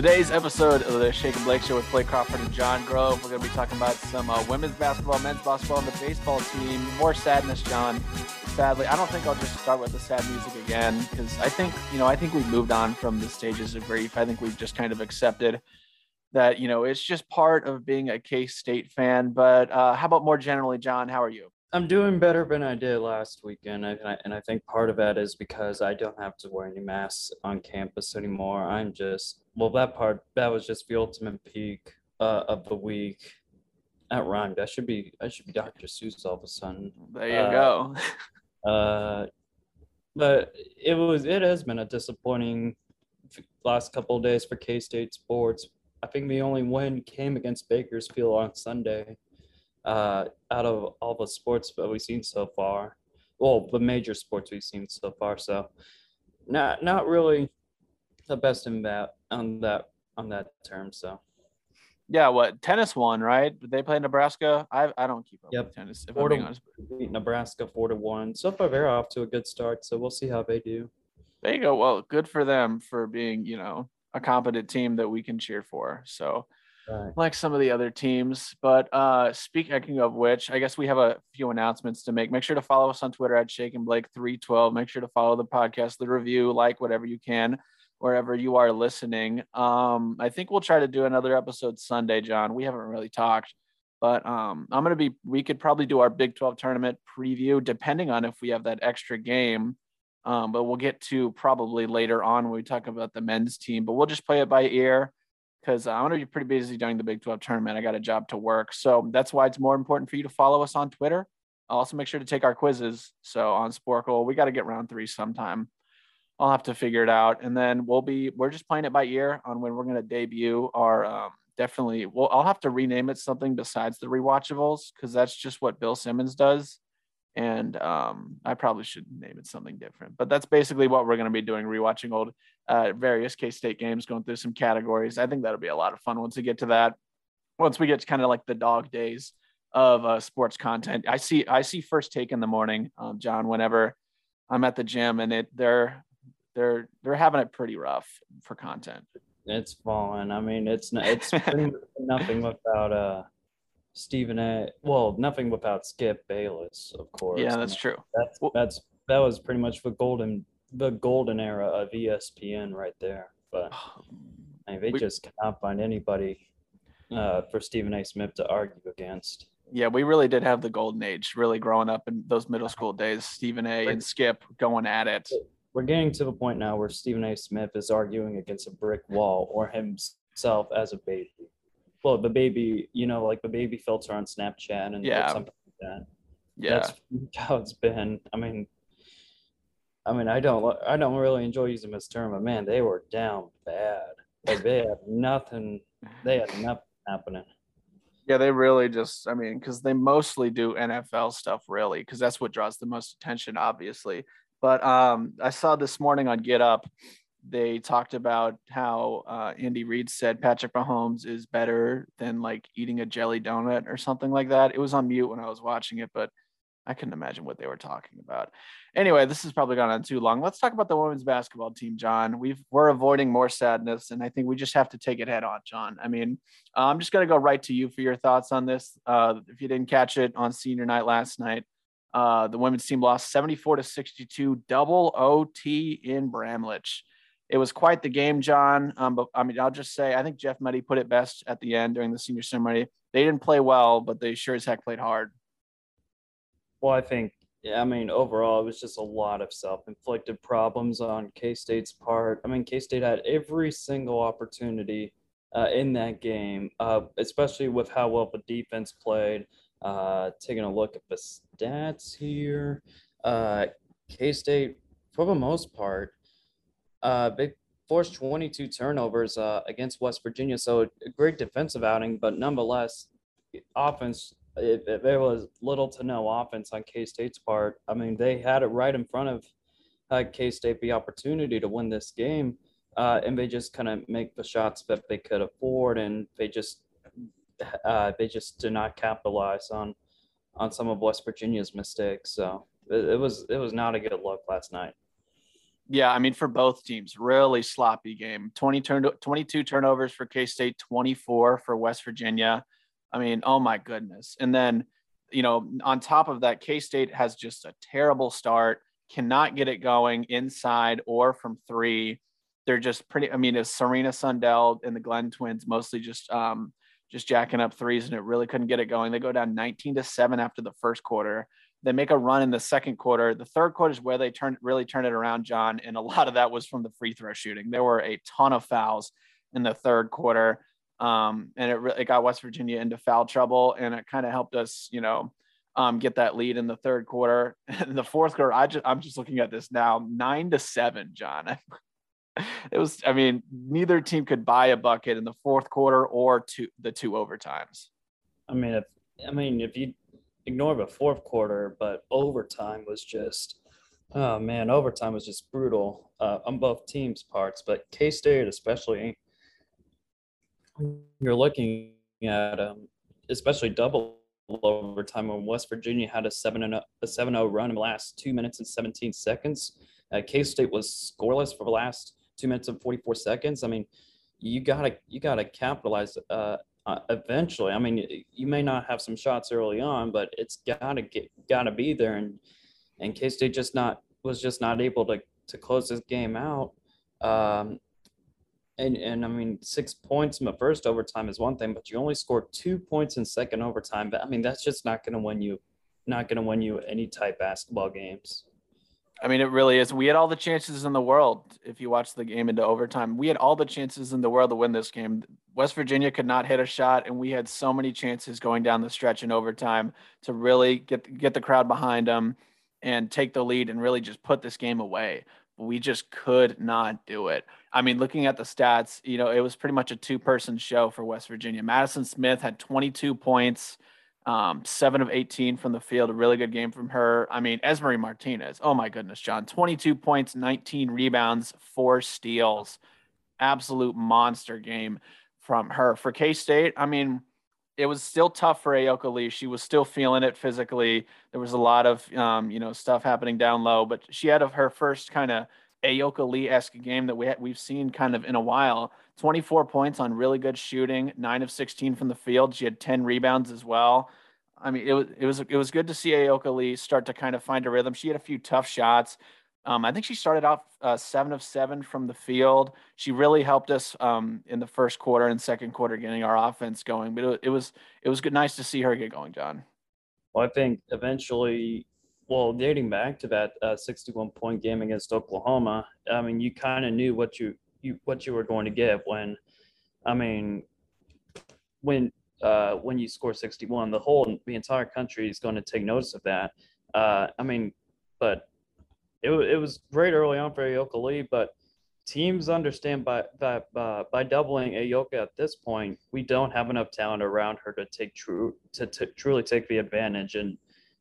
Today's episode of the Shake and Blake Show with Blake Crawford and Jon Grove. We're going to be talking about some uh, women's basketball, men's basketball, and the baseball team. More sadness, Jon. Sadly, I don't think I'll just start with the sad music again because I think, you know, I think we've moved on from the stages of grief. I think we've just kind of accepted that, you know, it's just part of being a K State fan. But uh, how about more generally, Jon? How are you? I'm doing better than I did last weekend, and I, and I think part of that is because I don't have to wear any masks on campus anymore. I'm just well, that part that was just the ultimate peak uh, of the week. That rhymed. I should be I should be Dr. Seuss all of a sudden. There you uh, go. uh, but it was it has been a disappointing last couple of days for K State sports. I think the only win came against Bakersfield on Sunday uh, out of all the sports that we've seen so far. Well, the major sports we've seen so far. So, not not really the best in that on that on that term. So. Yeah, what tennis won, right? They play Nebraska? I I don't keep up yep. with tennis. If four I'm being honest. Nebraska four to one. So far, they're off to a good start. So we'll see how they do. There you go. Well, good for them for being, you know, a competent team that we can cheer for. So right. like some of the other teams. But uh, speaking of which, I guess we have a few announcements to make. Make sure to follow us on Twitter at Shake and Blake 312. Make sure to follow the podcast, the review, like whatever you can wherever you are listening. Um, I think we'll try to do another episode Sunday, John. We haven't really talked, but um, I'm gonna be. We could probably do our Big 12 tournament preview, depending on if we have that extra game. Um, but we'll get to probably later on when we talk about the men's team. But we'll just play it by ear because I'm going to be pretty busy during the Big 12 tournament. I got a job to work. So that's why it's more important for you to follow us on Twitter. Also, make sure to take our quizzes. So on Sporcle, we got to get round three sometime. I'll have to figure it out. And then we'll be, we're just playing it by ear on when we're going to debut our, um, definitely, well, I'll have to rename it something besides the rewatchables because that's just what Bill Simmons does and um, I probably should name it something different. But that's basically what we're going to be doing: rewatching old uh, various K State games, going through some categories. I think that'll be a lot of fun once we get to that. Once we get to kind of like the dog days of uh, sports content, I see I see first take in the morning, um, Jon. Whenever I'm at the gym, and it they're they're they're having it pretty rough for content. It's falling. I mean, it's it's nothing without uh Stephen A. Well, nothing without Skip Bayless, of course. Yeah, that's true. That's that's that was pretty much the golden the golden era of ESPN right there. But I mean, they we, just cannot find anybody uh, for Stephen A. Smith to argue against. Yeah, we really did have the golden age, really growing up in those middle school days. Stephen A. and Skip going at it. We're getting to the point now where Stephen A. Smith is arguing against a brick wall or himself as a baby well the baby you know like the baby filter on snapchat and yeah. something like that. Yeah. That's how it's been. I mean i mean i don't i don't really enjoy using this term but man they were down bad. Like they had nothing they had nothing happening. Yeah they really just i mean because they mostly do nfl stuff really because that's what draws the most attention obviously. But um i saw this morning on get up they talked about how uh, Andy Reid said Patrick Mahomes is better than like eating a jelly donut or something like that. It was on mute when I was watching it, but I couldn't imagine what they were talking about. Anyway, this has probably gone on too long. Let's talk about the women's basketball team, Jon. We've we're avoiding more sadness, and I think we just have to take it head on, Jon. I mean, I'm just gonna go right to you for your thoughts on this. Uh, if you didn't catch it on senior night last night, uh, the women's team lost 74 to 62, double OT in Bramlage it was quite the game, Jon. Um, but I mean, I'll just say I think Jeff Mittie put it best at the end during the senior ceremony. They didn't play well, but they sure as heck played hard. Well, I think, yeah, I mean, overall, it was just a lot of self inflicted problems on K State's part. I mean, K State had every single opportunity uh, in that game, uh, especially with how well the defense played. Uh, taking a look at the stats here, uh, K State, for the most part, uh, they forced 22 turnovers uh, against West Virginia, so a great defensive outing, but nonetheless, offense. It, it, there was little to no offense on K State's part. I mean, they had it right in front of uh, K State the opportunity to win this game, uh, and they just kind of make the shots that they could afford, and they just uh, they just did not capitalize on on some of West Virginia's mistakes. So it, it was it was not a good look last night. Yeah, I mean for both teams, really sloppy game. 20 turn 22 turnovers for K-State, 24 for West Virginia. I mean, oh my goodness. And then, you know, on top of that, K-State has just a terrible start, cannot get it going inside or from 3. They're just pretty I mean, it's Serena Sundell and the Glenn twins mostly just um just jacking up threes and it really couldn't get it going. They go down 19 to 7 after the first quarter. They make a run in the second quarter. The third quarter is where they turn really turn it around, Jon. And a lot of that was from the free throw shooting. There were a ton of fouls in the third quarter. Um, and it really got West Virginia into foul trouble, and it kind of helped us, you know, um, get that lead in the third quarter. In the fourth quarter, I just I'm just looking at this now, nine to seven, Jon. it was, I mean, neither team could buy a bucket in the fourth quarter or two the two overtimes. I mean, if I mean if you ignore the fourth quarter, but overtime was just, oh man, overtime was just brutal uh, on both teams' parts. But K State, especially, you're looking at, um, especially double overtime when West Virginia had a seven and a, seven zero oh run in the last two minutes and seventeen seconds. Uh, K State was scoreless for the last two minutes and forty four seconds. I mean, you gotta you gotta capitalize uh, uh, eventually. I mean, you may not have some shots early on, but it's gotta get gotta be there. And and K State just not was just not able to to close this game out. Um, and and I mean, six points in the first overtime is one thing, but you only scored two points in second overtime. But I mean, that's just not going to win you, not going to win you any type basketball games. I mean, it really is. We had all the chances in the world. If you watch the game into overtime, we had all the chances in the world to win this game. West Virginia could not hit a shot, and we had so many chances going down the stretch in overtime to really get get the crowd behind them and take the lead and really just put this game away. We just could not do it. I mean, looking at the stats, you know, it was pretty much a two person show for West Virginia. Madisen Smith had 22 points um, seven of 18 from the field, a really good game from her. I mean, Esmery Martinez, oh my goodness, Jon, 22 points, 19 rebounds, four steals, absolute monster game from her. For K State, I mean, it was still tough for Ayoka Lee. She was still feeling it physically. There was a lot of, um, you know, stuff happening down low, but she had her first kind of Ayoka Lee esque game that we we've seen kind of in a while. 24 points on really good shooting, nine of 16 from the field. She had 10 rebounds as well. I mean, it was it was it was good to see Ayoka Lee start to kind of find a rhythm. She had a few tough shots. Um, I think she started off uh, seven of seven from the field. She really helped us um, in the first quarter and second quarter getting our offense going. But it, it was it was good, nice to see her get going, Jon. Well, I think eventually, well, dating back to that uh, 61 point game against Oklahoma, I mean, you kind of knew what you you what you were going to get when, I mean, when uh, when you score 61, the whole the entire country is going to take notice of that. Uh, I mean, but it it was great early on for Ayoka Lee, but teams understand by by by doubling Ayoka at this point, we don't have enough talent around her to take true to, truly take the advantage, and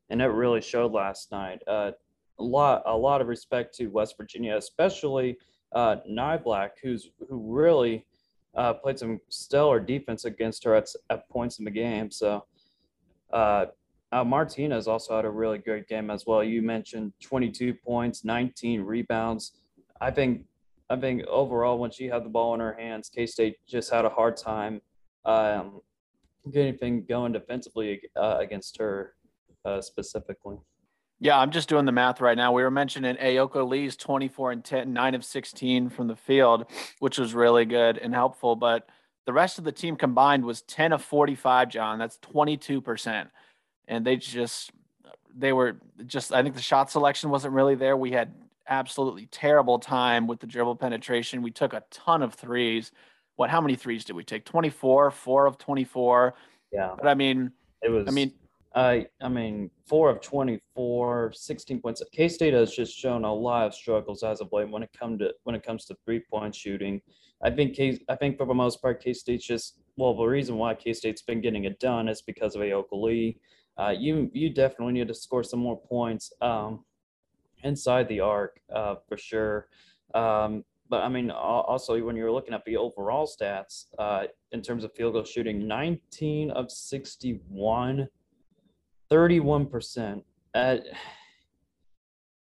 and it really showed last night. Uh, a lot a lot of respect to West Virginia, especially uh, Niblack, who's who really uh, played some stellar defense against her at, at points in the game. So uh, uh, Martinez also had a really good game as well. You mentioned 22 points, 19 rebounds. I think I think overall when she had the ball in her hands, K State just had a hard time um, getting anything going defensively uh, against her uh, specifically. Yeah, I'm just doing the math right now. We were mentioning Ayoka Lee's 24 and 10, 9 of 16 from the field, which was really good and helpful. But the rest of the team combined was 10 of 45, Jon. That's 22%. And they just, they were just, I think the shot selection wasn't really there. We had absolutely terrible time with the dribble penetration. We took a ton of threes. What, how many threes did we take? 24, four of 24. Yeah. But I mean, it was, I mean, I I mean, four of 24, 16 points. K State has just shown a lot of struggles as of late when it come to when it comes to three point shooting. I think K I think for the most part, K State's just well, the reason why K State's been getting it done is because of Ayoka Lee. Uh, you you definitely need to score some more points um, inside the arc uh, for sure. Um, but I mean, also when you're looking at the overall stats uh, in terms of field goal shooting, 19 of 61 31%. At,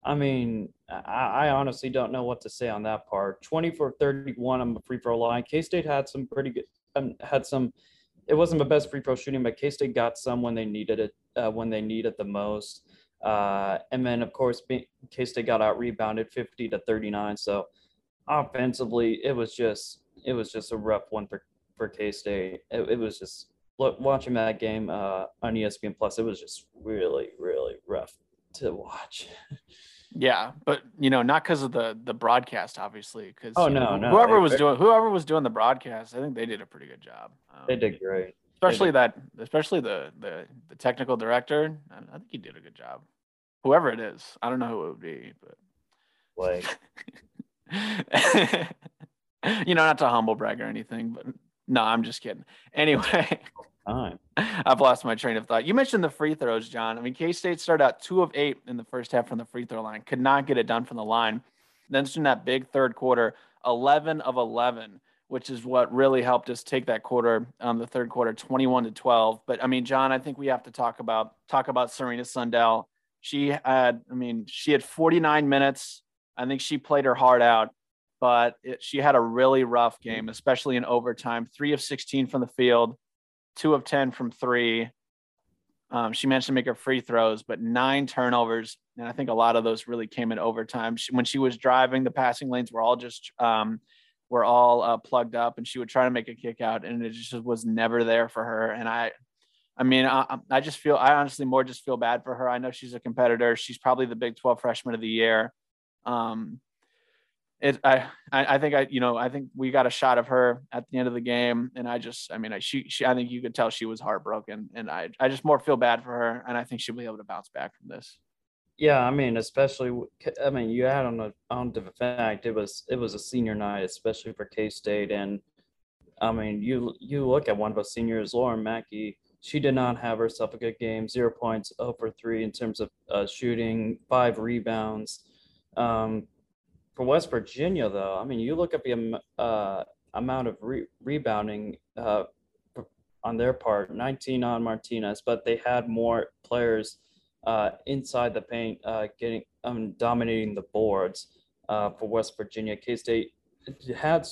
I mean, I, I honestly don't know what to say on that part. 24 31 on the free throw line. K State had some pretty good, um, had some, it wasn't the best free throw shooting, but K State got some when they needed it, uh, when they needed the most. Uh, and then, of course, K State got out rebounded 50 to 39. So offensively, it was just, it was just a rough one for, for K State. It, it was just, look, watching that game uh, on ESPN Plus, it was just really, really rough to watch. Yeah, but you know, not because of the the broadcast, obviously. Because oh no, know, no, whoever was doing whoever was doing the broadcast, I think they did a pretty good job. Um, they did great. Especially did. that, especially the the the technical director. I, think he did a good job. Whoever it is, I don't know who it would be, but like, you know, not to humble brag or anything, but no, I'm just kidding. Anyway time. I've lost my train of thought. You mentioned the free throws, Jon. I mean, K State started out two of eight in the first half from the free throw line, could not get it done from the line. Then in that big third quarter, 11 of 11, which is what really helped us take that quarter, um, the third quarter, 21 to 12. But I mean, Jon, I think we have to talk about talk about Serena Sundell. She had, I mean, she had 49 minutes. I think she played her heart out, but it, she had a really rough game, especially in overtime. Three of 16 from the field, two of 10 from three. Um, she managed to make her free throws, but nine turnovers. And I think a lot of those really came in overtime. She, when she was driving, the passing lanes were all just, um, were all uh, plugged up and she would try to make a kick out and it just was never there for her. And I, I mean, I, I just feel, I honestly more just feel bad for her. I know she's a competitor. She's probably the Big 12 freshman of the year. Um, it I I think I you know I think we got a shot of her at the end of the game and I just I mean I she, she I think you could tell she was heartbroken and I I just more feel bad for her and I think she'll be able to bounce back from this. Yeah, I mean, especially I mean, you had on the on the fact it was it was a senior night, especially for K State, and I mean, you you look at one of those seniors, Lauren Macke. She did not have herself a good game. Zero points, over three in terms of uh, shooting, five rebounds. Um, for West Virginia, though, I mean, you look at the uh, amount of re- rebounding uh, on their part 19 on Martinez, but they had more players uh, inside the paint uh, getting um, dominating the boards uh, for West Virginia. K State had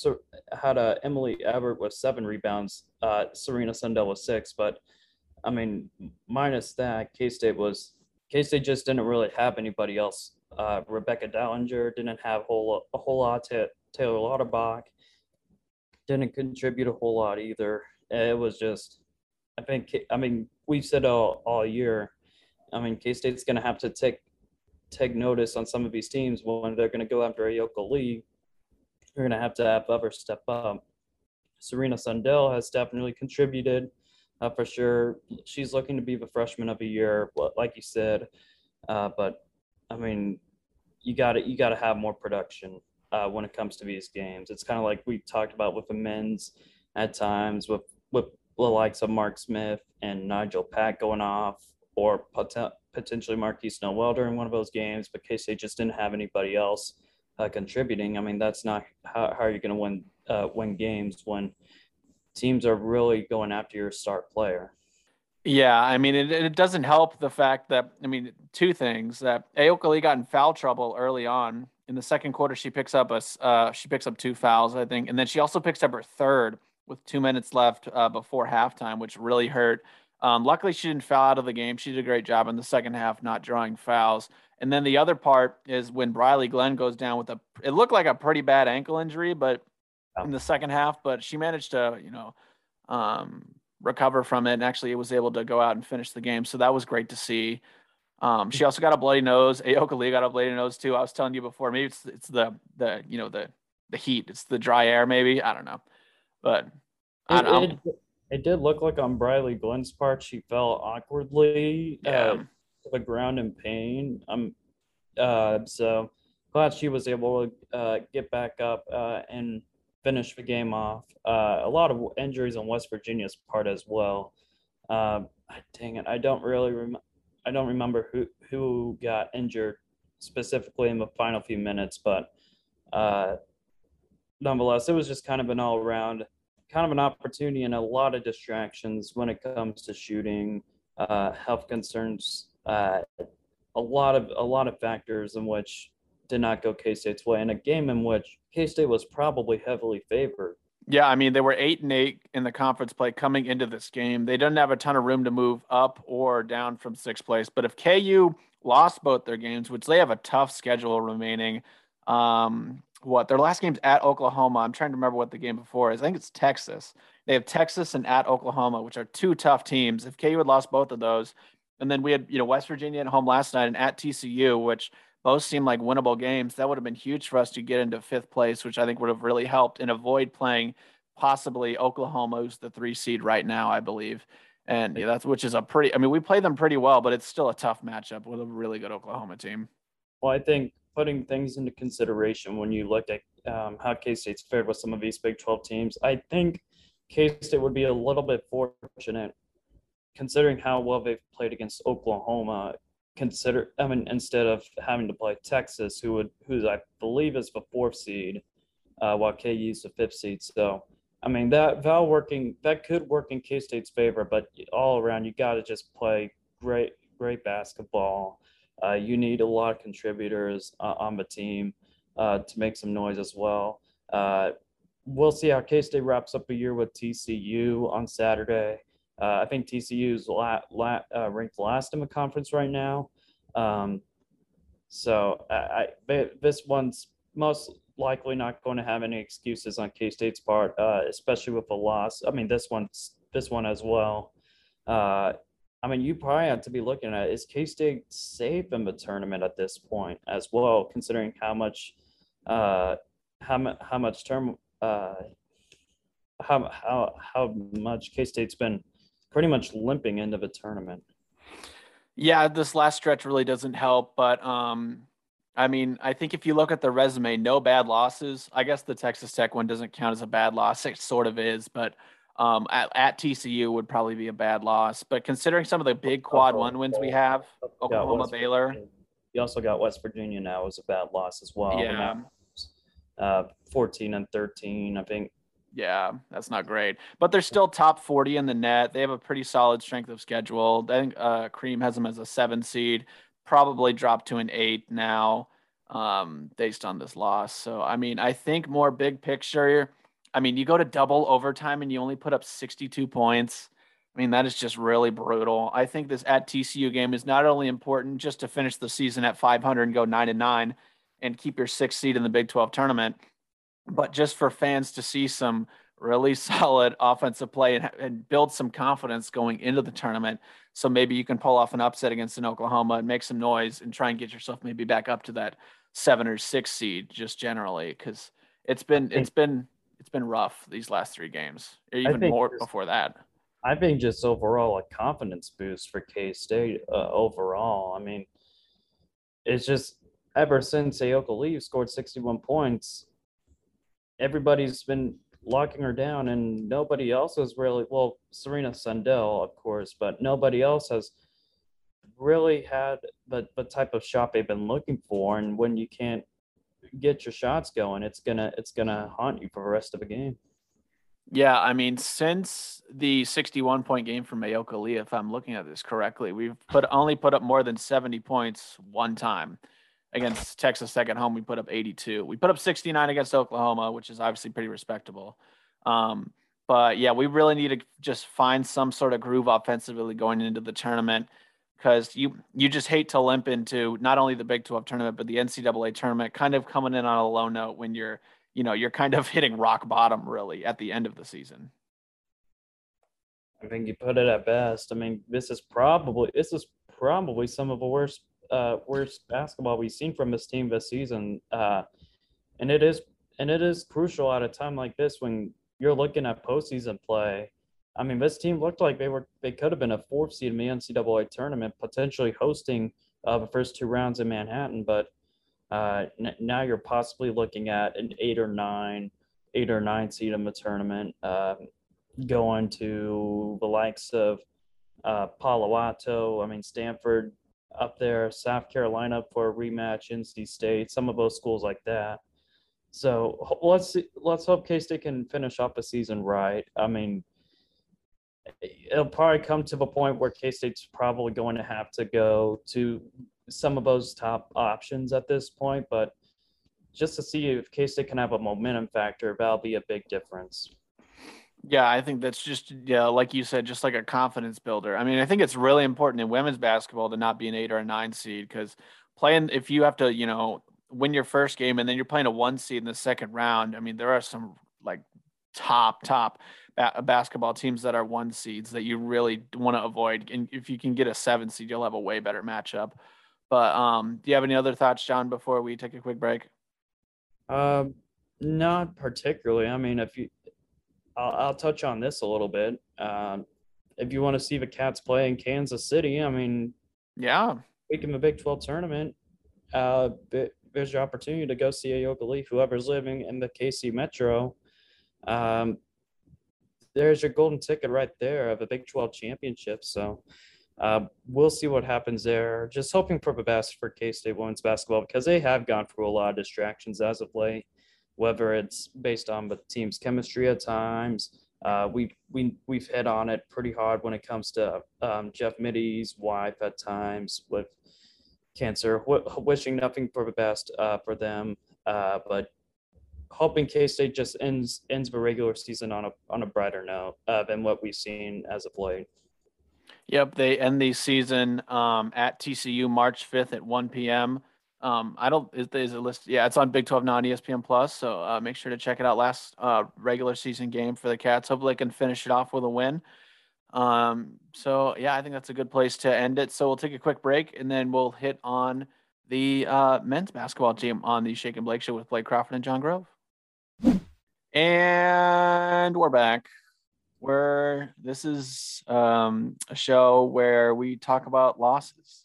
had uh, Emilee Ebert with seven rebounds, Serena Sundell with six, but I mean, minus that, K State was K State just didn't really have anybody else uh, Rebekah Dallinger didn't have a whole, a whole lot. to Taylor Lauterbach didn't contribute a whole lot either. It was just, I think, I mean, we've said all, all year. I mean, K State's going to have to take take notice on some of these teams when they're going to go after Ayoka Lee. They're going to have to have others step up. Serena Sundell has definitely contributed uh, for sure. She's looking to be the freshman of the year, like you said. Uh, but I mean, you got to you got to have more production uh, when it comes to these games. It's kind of like we talked about with the men's at times with with the likes of Mark Smith and Nijel Pack going off, or pot- potentially Markquis Nowell during one of those games, but K State just didn't have anybody else uh, contributing. I mean, that's not how, how are you going to win uh, win games when teams are really going after your star player. Yeah, I mean, it, it doesn't help the fact that I mean, two things that Ayoka Lee got in foul trouble early on in the second quarter. She picks up a uh, she picks up two fouls, I think, and then she also picks up her third with two minutes left uh, before halftime, which really hurt. Um, luckily, she didn't foul out of the game. She did a great job in the second half, not drawing fouls. And then the other part is when Brylee Glenn goes down with a, it looked like a pretty bad ankle injury, but in the second half, but she managed to, you know, um, recover from it and actually was able to go out and finish the game. So that was great to see. Um, she also got a bloody nose. Ayoka Lee got a bloody nose too. I was telling you before, maybe it's it's the the you know the the heat. It's the dry air, maybe. I don't know, but I don't it, it, it, did look like on Brylee Glenn's part, she fell awkwardly uh, yeah. uh, to the ground in pain. Um, uh, so glad she was able to uh, get back up uh, and finish the game off. Uh, a lot of injuries on West Virginia's part as well. Uh, dang it, I don't really rem- I don't remember who who got injured specifically in the final few minutes, but uh, nonetheless, it was just kind of an all around kind of an opportunity and a lot of distractions when it comes to shooting, uh, health concerns, uh, a lot of a lot of factors in which did not go K State's way in a game in which K State was probably heavily favored. Yeah, I mean they were eight and eight in the conference play coming into this game. They didn't have a ton of room to move up or down from sixth place. But if KU lost both their games, which they have a tough schedule remaining, um, what their last game's at Oklahoma. I'm trying to remember what the game before is. I think it's Texas. They have Texas and at Oklahoma, which are two tough teams. If KU had lost both of those, and then we had you know West Virginia at home last night and at TCU, which both seem like winnable games. That would have been huge for us to get into fifth place, which I think would have really helped and avoid playing possibly Oklahoma, who's the three seed right now, I believe. And yeah, that's which is a pretty. I mean, we play them pretty well, but it's still a tough matchup with a really good Oklahoma team. Well, I think putting things into consideration when you look at um, how K State's fared with some of these Big 12 teams, I think K State would be a little bit fortunate considering how well they've played against Oklahoma. Consider, I mean, instead of having to play Texas, who would, who I believe is the fourth seed, uh, while KU's the fifth seed. So, I mean, that Val working that could work in K State's favor, but all around, you got to just play great, great basketball uh, you need a lot of contributors uh, on the team uh, to make some noise as well. Uh, we'll see how K State wraps up a year with TCU on Saturday. Uh, I think TCU is la- la- uh, ranked last in the conference right now. Um, so I, I, this one's most likely not going to have any excuses on K State's part, especially with a loss. I mean, this one's this one as well. I mean, you probably have to be looking at is K State safe in the tournament at this point as well, considering how much, uh, how how much term, uh, how how how much K State's been pretty much limping into the tournament. Yeah, this last stretch really doesn't help, but um, I mean, I think if you look at the resume, no bad losses. I guess the Texas Tech one doesn't count as a bad loss. It sort of is, but um, at, at, TCU would probably be a bad loss. But considering some of the big quad one wins we have, Oklahoma, Baylor. You also got West Virginia now as a bad loss as well. Yeah. Uh, 14 and 13, I think. Yeah, that's not great. But they're still top 40 in the net. They have a pretty solid strength of schedule. I think uh, Creme has them as a seven seed, probably dropped to an eight now um, based on this loss. So, I mean, I think more big picture I mean, you go to double overtime and you only put up 62 points. I mean, that is just really brutal. I think this at TCU game is not only important just to finish the season at 500 and go nine and nine and keep your sixth seed in the Big 12 tournament, but just for fans to see some really solid offensive play and, and build some confidence going into the tournament. So maybe you can pull off an upset against an Oklahoma and make some noise and try and get yourself maybe back up to that seven or six seed just generally because it's been it's been it's been rough these last three games, even more just, before that. I think just overall a confidence boost for K State. Uh, overall, I mean, it's just ever since Ayoka Lee scored 61 points, everybody's been locking her down, and nobody else has really. Well, Serena Sundell, of course, but nobody else has really had the, the type of shot they've been looking for. And when you can't get your shots going, it's gonna it's gonna haunt you for the rest of the game. Yeah, I mean, since the 61 point game from Ayoka Lee, if I'm looking at this correctly, we've put only put up more than 70 points one time. Against Texas at home, we put up 82. We put up 69 against Oklahoma, which is obviously pretty respectable. Um, but yeah, we really need to just find some sort of groove offensively going into the tournament because you you just hate to limp into not only the Big 12 tournament but the NCAA tournament, kind of coming in on a low note when you're you know you're kind of hitting rock bottom really at the end of the season. I think you put it at best. I mean, this is probably this is probably some of the worst uh, worst basketball we've seen from this team this season, uh, and it is and it is crucial at a time like this when you're looking at postseason play I mean, this team looked like they were they could have been a fourth seed in the NCAA tournament, potentially hosting uh, the first two rounds in Manhattan. But uh, n- now you're possibly looking at an eight or nine, eight or nine seed in the tournament, uh, going to the likes of uh, Palo Alto. I mean, Stanford up there, South Carolina for a rematch, NC State, some of those schools like that. So let's see, let's hope K State can finish off the season right. I mean, it'll probably come to the point where K State's probably going to have to go to some of those top options at this point. But just to see if K State can have a momentum factor, that'll be a big difference. Yeah, I think that's just yeah, like you said, just like a confidence builder. I mean, I think it's really important in women's basketball to not be an eight or a nine seed because playing if you have to, you know, win your first game and then you're playing a one seed in the second round. I mean, there are some like top top ba- basketball teams that are one seeds that you really want to avoid. And if you can get a seven seed, you'll have a way better matchup. But um, do you have any other thoughts, Jon, before we take a quick break? Um, not particularly. I mean, if you I'll, I'll touch on this a little bit. Um, if you want to see the Cats play in Kansas City, I mean, yeah, in the Big 12 tournament, uh, there's your opportunity to go see a Ayoka Lee, whoever's living in the KC Metro. Um, there's your golden ticket right there of a Big 12 championship. So uh, we'll see what happens there. Just hoping for the best for K State women's basketball because they have gone through a lot of distractions as of late whether it's based on the team's chemistry at times. Uh, we we we've hit on it pretty hard when it comes to um, Jeff Mittie's wife at times with cancer. Wishing nothing for the best uh, for them, uh, but hoping K State just ends ends the regular season on a on a brighter note uh, than what we've seen as of late. Yep, they end the season um, at TCU March fifth at one p.m. Um, I don't is, is it listed? Yeah, it's on Big 12 now on ESPN Plus. So uh, make sure to check it out. Last uh, regular season game for the Cats. Hopefully, they can finish it off with a win. Um, so yeah, I think that's a good place to end it. So we'll take a quick break and then we'll hit on the uh, men's basketball team on the Shake and Blake show with Blake Crawford and Jon Grove. And we're back. Where this is um, a show where we talk about losses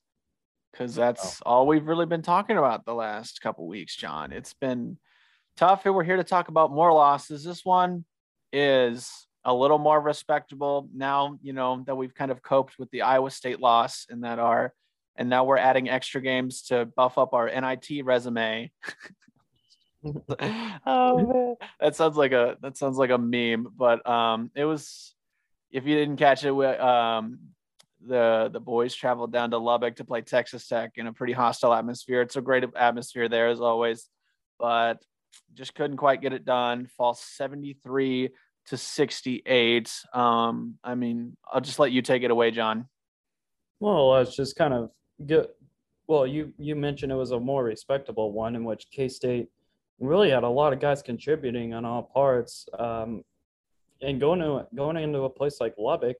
because that's oh. all we've really been talking about the last couple weeks, Jon. It's been tough, and we're here to talk about more losses. This one is a little more respectable now. You know that we've kind of coped with the Iowa State loss, and that our and now we're adding extra games to buff up our NIT resume. oh man, that sounds like a that sounds like a meme, but um, it was. If you didn't catch it, um, the the boys traveled down to Lubbock to play Texas Tech in a pretty hostile atmosphere. It's a great atmosphere there as always, but just couldn't quite get it done. Fall 73 to 68. Um, I mean, I'll just let you take it away, Jon. Well, it's just kind of good. Well, you you mentioned it was a more respectable one in which K State really had a lot of guys contributing on all parts. Um, and going to going into a place like Lubbock,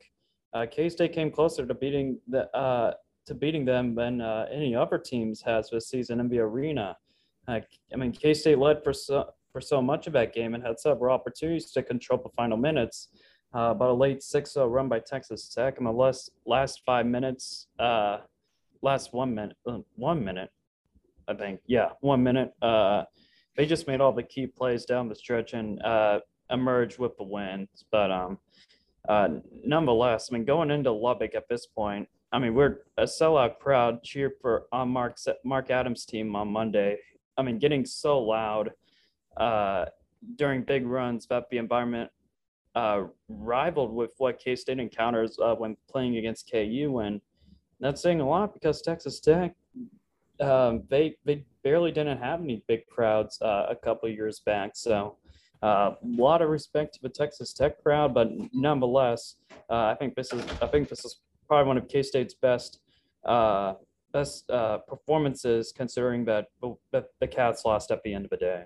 uh, K State came closer to beating the uh, to beating them than uh, any other teams has this season in the arena. I mean, K State led for so for so much of that game and had several opportunities to control the final minutes. Uh, but a late 6-0 run by Texas Tech in the last last five minutes, uh, last one minute, uh, one minute, I think, yeah, one minute. they just made all the key plays down the stretch and emerged with the wins. But um, uh, nonetheless, I mean, going into Lubbock at this point, I mean, we're a sellout crowd cheered for on Mark Mark Adams' team on Monday. I mean, getting so loud uh, during big runs that the environment uh, rivaled with what K State encounters uh, when playing against KU, and that's saying a lot because Texas Tech um, they they barely didn't have any big crowds uh, a couple years back, so a uh, lot of respect to the Texas Tech crowd, but nonetheless, uh, I think this is I think this is probably one of K State's best uh, best uh, performances, considering that the, Cats lost at the end of the day.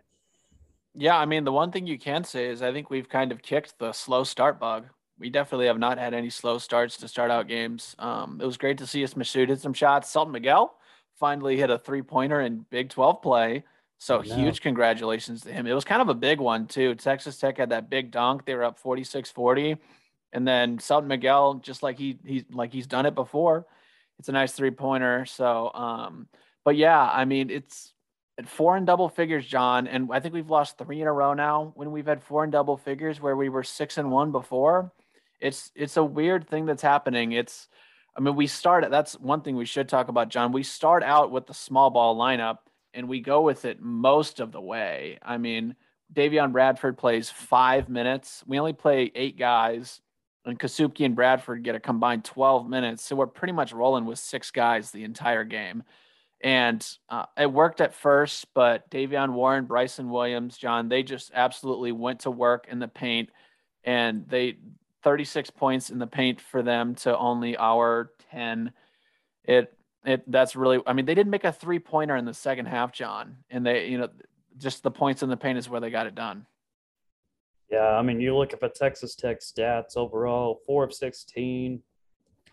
Yeah, I mean the one thing you can say is I think we've kind of kicked the slow start bug. We definitely have not had any slow starts to start out games. Um, it was great to see us hit some shots. Selton Miguel finally hit a three pointer in Big 12 play. So huge congratulations to him. It was kind of a big one too. Texas Tech had that big dunk. They were up 46-40. And then Selton Miguel, just like he he's like he's done it before. It's a nice three-pointer. So um, but yeah, I mean it's at four and double figures, Jon. And I think we've lost three in a row now when we've had four and double figures where we were six and one before. It's it's a weird thing that's happening. It's I mean, we start that's one thing we should talk about, Jon. We start out with the small ball lineup and we go with it most of the way. I mean, Davion Bradford plays five minutes. We only play eight guys, and Kasubke and Bradford get a combined 12 minutes. So we're pretty much rolling with six guys the entire game. And uh, it worked at first, but Davion Warren, Bryson Williams, Jon, they just absolutely went to work in the paint and they 36 points in the paint for them to only our 10. It it that's really I mean they didn't make a three pointer in the second half, Jon, and they you know just the points in the paint is where they got it done. Yeah, I mean you look at the Texas Tech stats overall, four of 16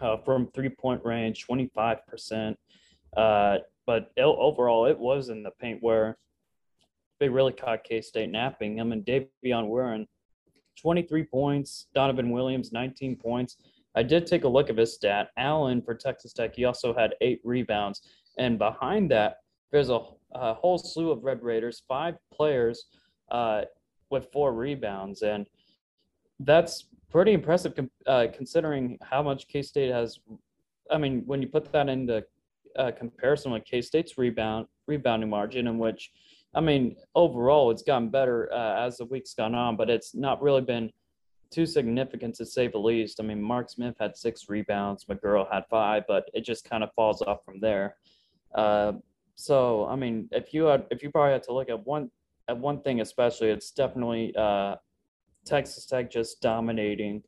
uh, from three point range, 25 percent. Uh, but overall, it was in the paint where they really caught K State napping. I mean, Davion Warren 23 points. Donovan Williams, 19 points. I did take a look at his stat. Allen for Texas Tech, he also had eight rebounds. And behind that, there's a, a whole slew of Red Raiders, five players uh, with four rebounds. And that's pretty impressive uh, considering how much K State has. I mean, when you put that into uh, comparison with K State's rebound rebounding margin, in which I mean, overall, it's gotten better uh, as the week's gone on, but it's not really been too significant to say the least. I mean, Mark Smith had six rebounds, McGuirl had five, but it just kind of falls off from there. Uh, so, I mean, if you had, if you probably had to look at one at one thing especially, it's definitely uh, Texas Tech just dominating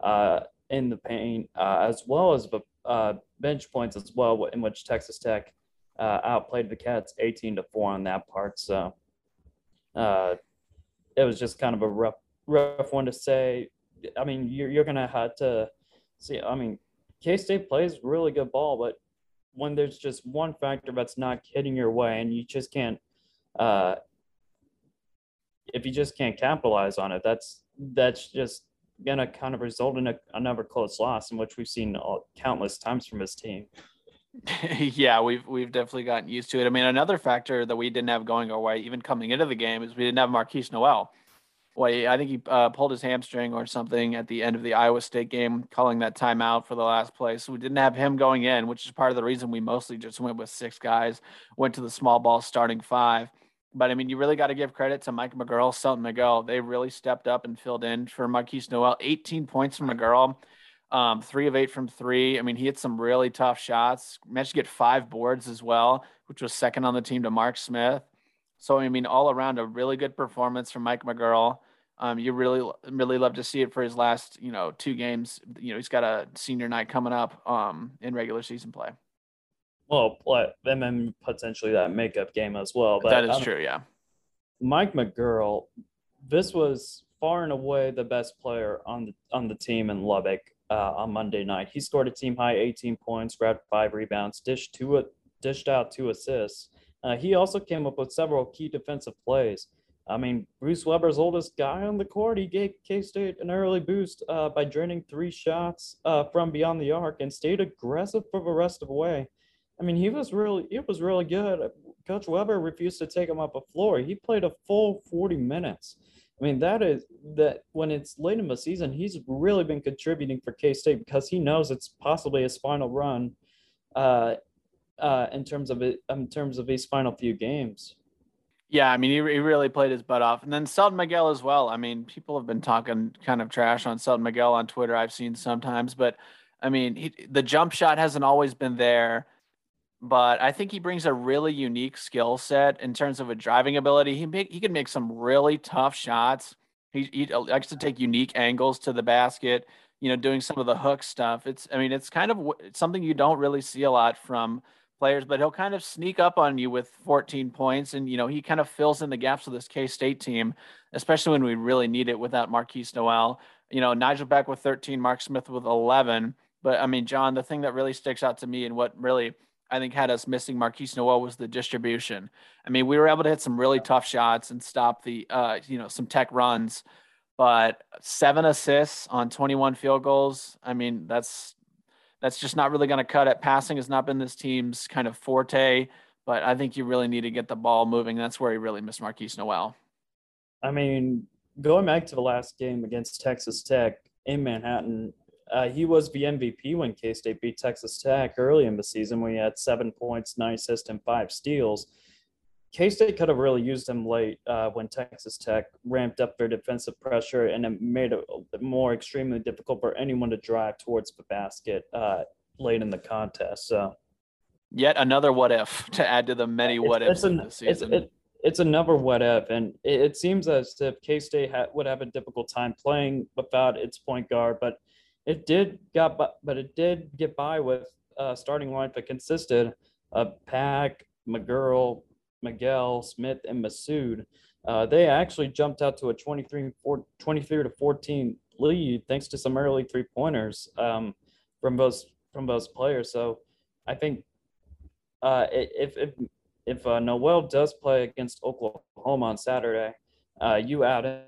uh, in the paint, uh, as well as the uh, bench points as well, in which Texas Tech uh, outplayed the Cats 18 to 4 on that part. So uh, it was just kind of a rough, rough one to say. I mean, you're, you're to have to see. I mean, K State plays really good ball, but when there's just one factor that's not hitting your way and you just can't, uh, if you just can't capitalize on it, that's that's just gonna kind of result in a, another close loss, in which we've seen all, countless times from his team. yeah, we've we've definitely gotten used to it. I mean, another factor that we didn't have going our way, even coming into the game, is we didn't have Markquis Nowell. I think he uh, pulled his hamstring or something at the end of the Iowa State game, calling that timeout for the last play. So we didn't have him going in, which is part of the reason we mostly just went with six guys, went to the small ball starting five. But I mean, you really got to give credit to Mike McGuirl, Selton Miguel. They really stepped up and filled in for Markquis Nowell. 18 points from McGuirl um, three of eight from three. I mean, he hit some really tough shots. Managed to get five boards as well, which was second on the team to Mark Smith. So I mean, all around a really good performance from Mike McGuirl. Um, you really, really love to see it for his last, you know, two games. You know, he's got a senior night coming up um, in regular season play. Well, and then potentially that makeup game as well. But that is true, yeah. Mike McGuirl, this was far and away the best player on the on the team in Lubbock uh, on Monday night. He scored a team high 18 points, grabbed five rebounds, dished two dished out two assists. Uh, he also came up with several key defensive plays. I mean, Bruce Weber's oldest guy on the court, he gave K State an early boost uh, by draining three shots uh, from beyond the arc and stayed aggressive for the rest of the way. I mean, he was really, it was really good. Coach Weber refused to take him off the floor. He played a full 40 minutes. I mean, that is that when it's late in the season, he's really been contributing for K State because he knows it's possibly his final run, uh, uh, in terms of it, in terms of his final few games. Yeah, I mean, he, he really played his butt off, and then Selton Miguel as well. I mean, people have been talking kind of trash on Selton Miguel on Twitter. I've seen sometimes, but I mean, he, the jump shot hasn't always been there but I think he brings a really unique skill set in terms of a driving ability. He make, he can make some really tough shots. He, he likes to take unique angles to the basket. You know, doing some of the hook stuff. It's I mean, it's kind of something you don't really see a lot from players, but he'll kind of sneak up on you with 14 points, and you know he kind of fills in the gaps of this K State team, especially when we really need it without Markquis Nowell. You know, Nijel Pack with 13, Mark Smith with 11. But I mean, Jon, the thing that really sticks out to me and what really I think had us missing Markquis Nowell was the distribution. I mean, we were able to hit some really tough shots and stop the, uh, you know, some tech runs, but seven assists on 21 field goals. I mean, that's that's just not really going to cut it. Passing has not been this team's kind of forte, but I think you really need to get the ball moving. That's where he really missed Markquis Nowell. I mean, going back to the last game against Texas Tech in Manhattan, uh, he was the MVP when K State beat Texas Tech early in the season he had seven points, nine assists, and five steals. K State could have really used him late uh, when Texas Tech ramped up their defensive pressure and it made it more extremely difficult for anyone to drive towards the basket uh, late in the contest. So Yet another what if to add to the many what ifs in this season. It's, it, it's another what if, and it, it seems as if K State ha- would have a difficult time playing without its point guard, but it did got by, but it did get by with uh, starting line that consisted of Pack, McGuirl, Miguel, Smith, and Massoud. Uh, they actually jumped out to a 23, 4, 23 to 14 lead thanks to some early three pointers um, from both from both players. So I think uh, if if if uh, Nowell does play against Oklahoma on Saturday, uh, you add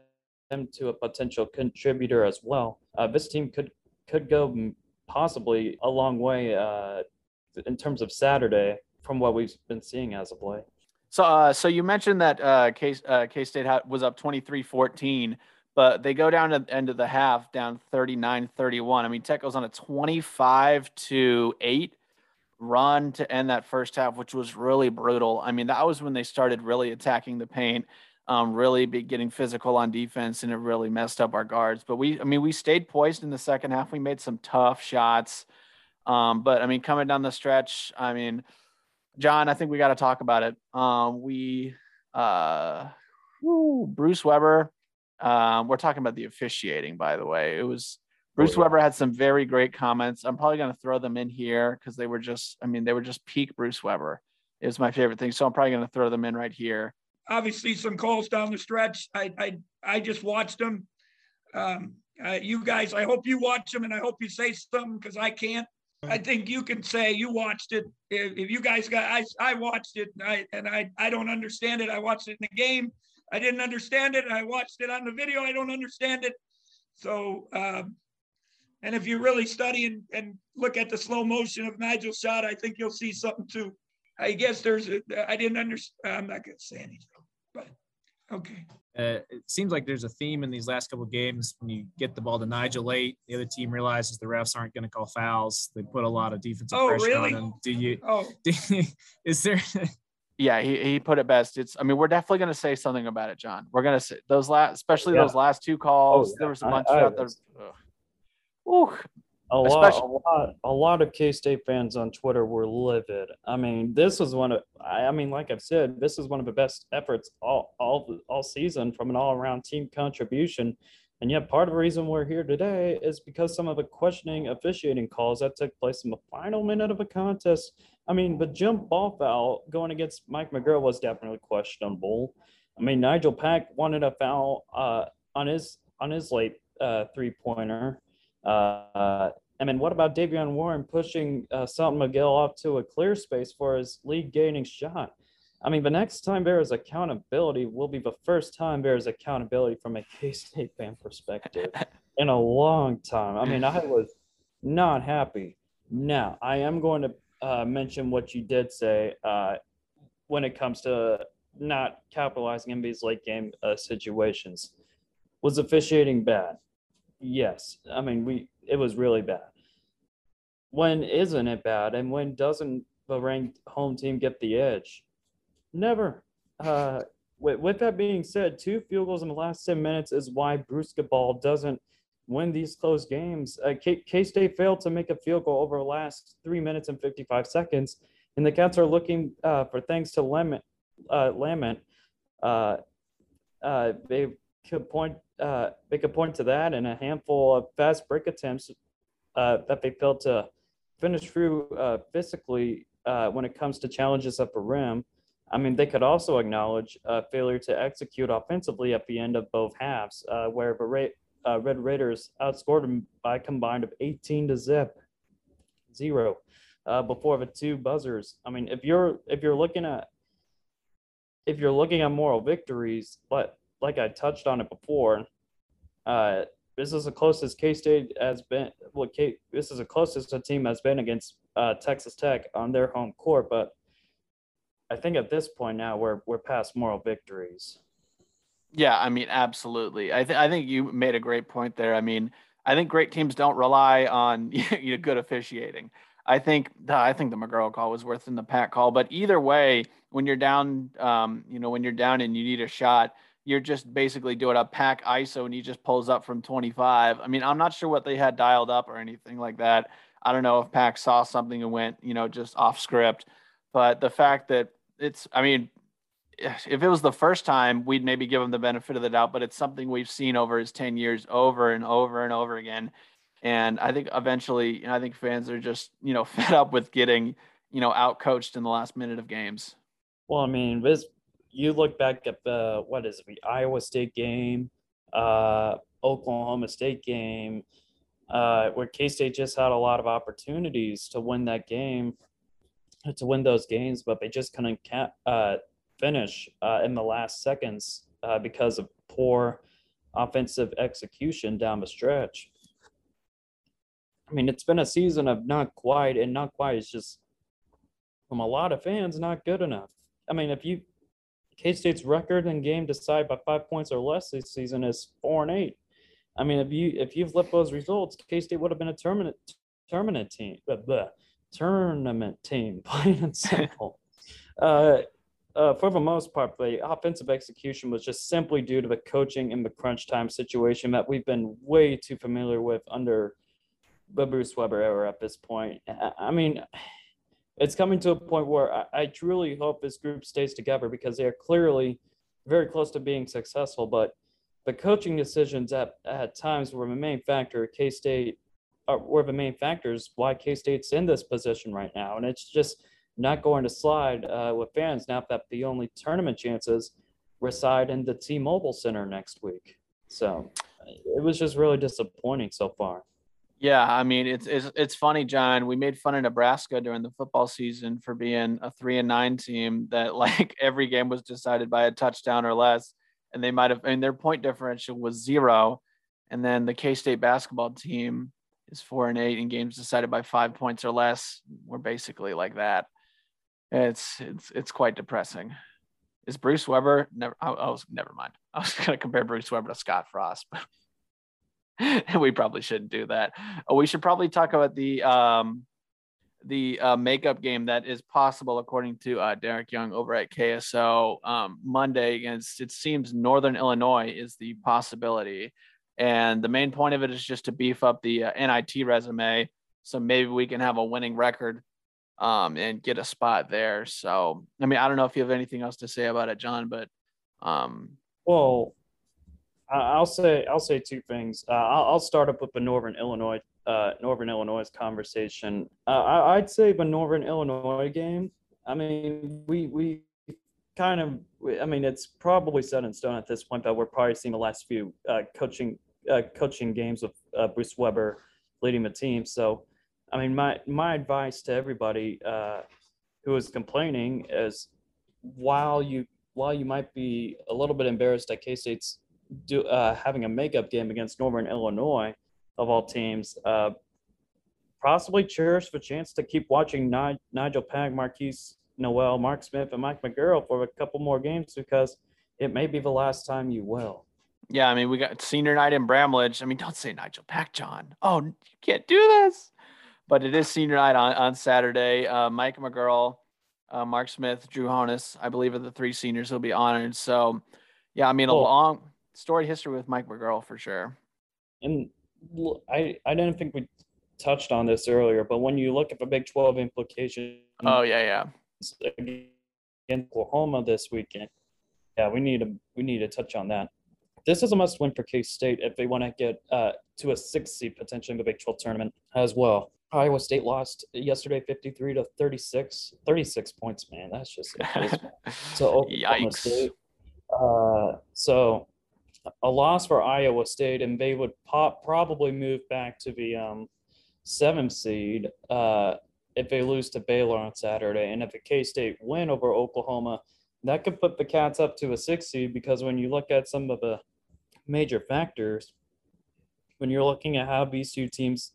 him to a potential contributor as well. Uh, this team could could go possibly a long way uh, in terms of Saturday from what we've been seeing as of late. So, uh, so you mentioned that uh, K uh, K State was up 23-14, but they go down to the end of the half, down 39-31. I mean, Tech goes on a 25 to eight run to end that first half, which was really brutal. I mean, that was when they started really attacking the paint, um, really be getting physical on defense, and it really messed up our guards. But we, I mean, we stayed poised in the second half. We made some tough shots. Um, but I mean, coming down the stretch, I mean, Jon, I think we got to talk about it. Um, we, uh, woo, Bruce Weber. Um, we're talking about the officiating, by the way. It was Bruce oh, yeah. Weber had some very great comments. I'm probably going to throw them in here because they were just, I mean, they were just peak Bruce Weber. It was my favorite thing. So I'm probably going to throw them in right here. Obviously, some calls down the stretch. I I, I just watched them. Um, uh, you guys, I hope you watch them and I hope you say something because I can't. I think you can say you watched it. If, you guys got, I, I watched it and I, and I, I don't understand it. I watched it in the game. I didn't understand it. I watched it on the video. I don't understand it. So, um, and if you really study and, and look at the slow motion of Nijel's shot, I think you'll see something too. I guess there's, a, I didn't understand. I'm not going to say anything, but okay. Uh, it seems like there's a theme in these last couple of games. When you get the ball to Nijel late, the other team realizes the refs aren't going to call fouls. They put a lot of defensive oh, pressure really? on him. Do you? Oh, do you, is there? yeah, he, he put it best. It's I mean, we're definitely going to say something about it, Jon. We're going to say those last, especially yeah. those last two calls. Oh, yeah. There was a bunch I, I, out there. Ooh, a lot, a lot, a lot of K State fans on Twitter were livid. I mean, this was one of, I mean, like I've said, this is one of the best efforts all, all, all season from an all-around team contribution. And yet, part of the reason we're here today is because some of the questioning officiating calls that took place in the final minute of a contest. I mean, the jump ball foul going against Mike McGuirl was definitely questionable. I mean, Nijel Pack wanted a foul uh, on his on his late uh, three pointer. Uh, I mean, what about Davion Warren pushing uh, Selton Miguel off to a clear space for his lead gaining shot? I mean, the next time there is accountability will be the first time there is accountability from a K State fan perspective in a long time. I mean, I was not happy. Now, I am going to uh, mention what you did say uh, when it comes to not capitalizing in these late game uh, situations. Was officiating bad? Yes. I mean, we it was really bad. When isn't it bad? And when doesn't the ranked home team get the edge? Never. Uh, with, with that being said, two field goals in the last 10 minutes is why Bruce Ball doesn't win these close games. Uh, K State failed to make a field goal over the last three minutes and 55 seconds. And the Cats are looking uh, for thanks to lament. Uh, Lamont uh, uh, they could point uh, make a point to that and a handful of fast break attempts uh, that they failed to finish through uh, physically uh, when it comes to challenges at the rim. I mean, they could also acknowledge a failure to execute offensively at the end of both halves, uh, where the Ra- uh, Red Raiders outscored them by a combined of 18 to zip, zero, uh before the two buzzers. I mean, if you're if you're looking at if you're looking at moral victories, but like I touched on it before, uh, this is the closest K State has been. Well, K, this is the closest a team has been against uh, Texas Tech on their home court. But I think at this point now we're we're past moral victories. Yeah, I mean, absolutely. I think I think you made a great point there. I mean, I think great teams don't rely on you know, good officiating. I think I think the McGuirl call was worse than the Pack call. But either way, when you're down, um, you know, when you're down and you need a shot, you're just basically doing a pack ISO and he just pulls up from 25. I mean, I'm not sure what they had dialed up or anything like that. I don't know if Pack saw something and went, you know, just off script. But the fact that it's, I mean, if it was the first time, we'd maybe give him the benefit of the doubt, but it's something we've seen over his 10 years over and over and over again. And I think eventually, you know, I think fans are just, you know, fed up with getting, you know, out coached in the last minute of games. Well, I mean, this, you look back at the, what is it, the Iowa State game, uh, Oklahoma State game, uh, where K State just had a lot of opportunities to win that game, to win those games, but they just couldn't uh, finish uh, in the last seconds uh, because of poor offensive execution down the stretch. I mean, it's been a season of not quite, and not quite is just from a lot of fans not good enough. I mean, if you K State's record in game decided by five points or less this season is four and eight. I mean, if you if you've flipped those results, K State would have been a tournament tournament team, blah, blah, tournament team, plain and simple. uh, uh, for the most part, the offensive execution was just simply due to the coaching in the crunch time situation that we've been way too familiar with under the Bruce Weber era at this point. I mean, it's coming to a point where I, I truly hope this group stays together because they are clearly very close to being successful, but the coaching decisions at, at times were the main factor. K State uh, were the main factors why K State's in this position right now, and it's just not going to slide uh, with fans now that the only tournament chances reside in the T-Mobile Center next week. So it was just really disappointing so far. Yeah, I mean it's it's it's funny, Jon. We made fun of Nebraska during the football season for being a three and nine team that like every game was decided by a touchdown or less and they might have, and their point differential was zero. And then the K State basketball team is four and eight in games decided by five points or less. We're basically like that. It's it's it's quite depressing. Is Bruce Weber never? Oh, oh, I, I was never mind. I was going to compare Bruce Weber to Scott Frost, but we probably shouldn't do that. Oh, we should probably talk about the um, the uh, makeup game that is possible, according to uh, Derek Young over at KSO um, Monday against, it seems, Northern Illinois is the possibility. And the main point of it is just to beef up the uh, NIT resume. So maybe we can have a winning record um, and get a spot there. So, I mean, I don't know if you have anything else to say about it, Jon, but. Um, well, I'll say I'll say two things. Uh, I'll, I'll start up with the Northern Illinois uh, Northern Illinois conversation. Uh, I, would say the Northern Illinois game. I mean, we we kind of. I mean, it's probably set in stone at this point that we're probably seeing the last few uh, coaching uh, coaching games of uh, Bruce Weber leading the team. So, I mean, my my advice to everybody who is complaining is, while you while you might be a little bit embarrassed at K State's do, uh, having a makeup game against Northern Illinois of all teams. Uh, possibly cherish the chance to keep watching Nijel Pack, Markquis Nowell, Mark Smith, and Mike McGuirl for a couple more games because it may be the last time you will. Yeah, I mean, we got senior night in Bramlage. I mean, don't say Nijel Pack, John. Oh, you can't do this. But it is senior night on, on Saturday. Uh, Mike McGuirl, uh, Mark Smith, Drew Honas, I believe, are the three seniors who'll be honored. So, yeah, I mean, a long story history with Mike McGuirl for sure. And I I didn't think we touched on this earlier, but when you look at the Big 12 implications, oh yeah, yeah, against Oklahoma this weekend, yeah, we need to we need to touch on that. This is a must win for K State if they want to get uh, to a six seed potentially in the Big 12 tournament as well. Iowa State lost yesterday 53 to 36. 36 points, man. That's just so Oklahoma Yikes. State. Uh, so a loss for Iowa State, and they would pop, probably move back to the um, seventh seed uh, if they lose to Baylor on Saturday. And if a K State win over Oklahoma, that could put the Cats up to a six seed because when you look at some of the major factors, when you're looking at how these two teams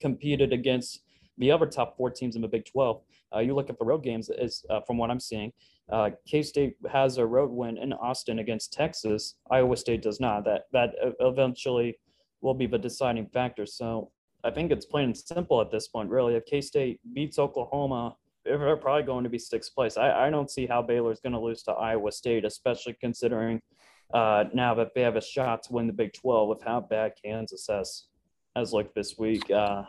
competed against the other top four teams in the Big 12, uh, you look at the road games, as uh, from what I'm seeing, uh, K State has a road win in Austin against Texas. Iowa State does not. That that eventually will be the deciding factor. So I think it's plain and simple at this point, really. If K State beats Oklahoma, they're probably going to be sixth place. I, I don't see how Baylor is going to lose to Iowa State, especially considering uh, now that they have a shot to win the Big 12 with how bad Kansas has has looked this week. Uh,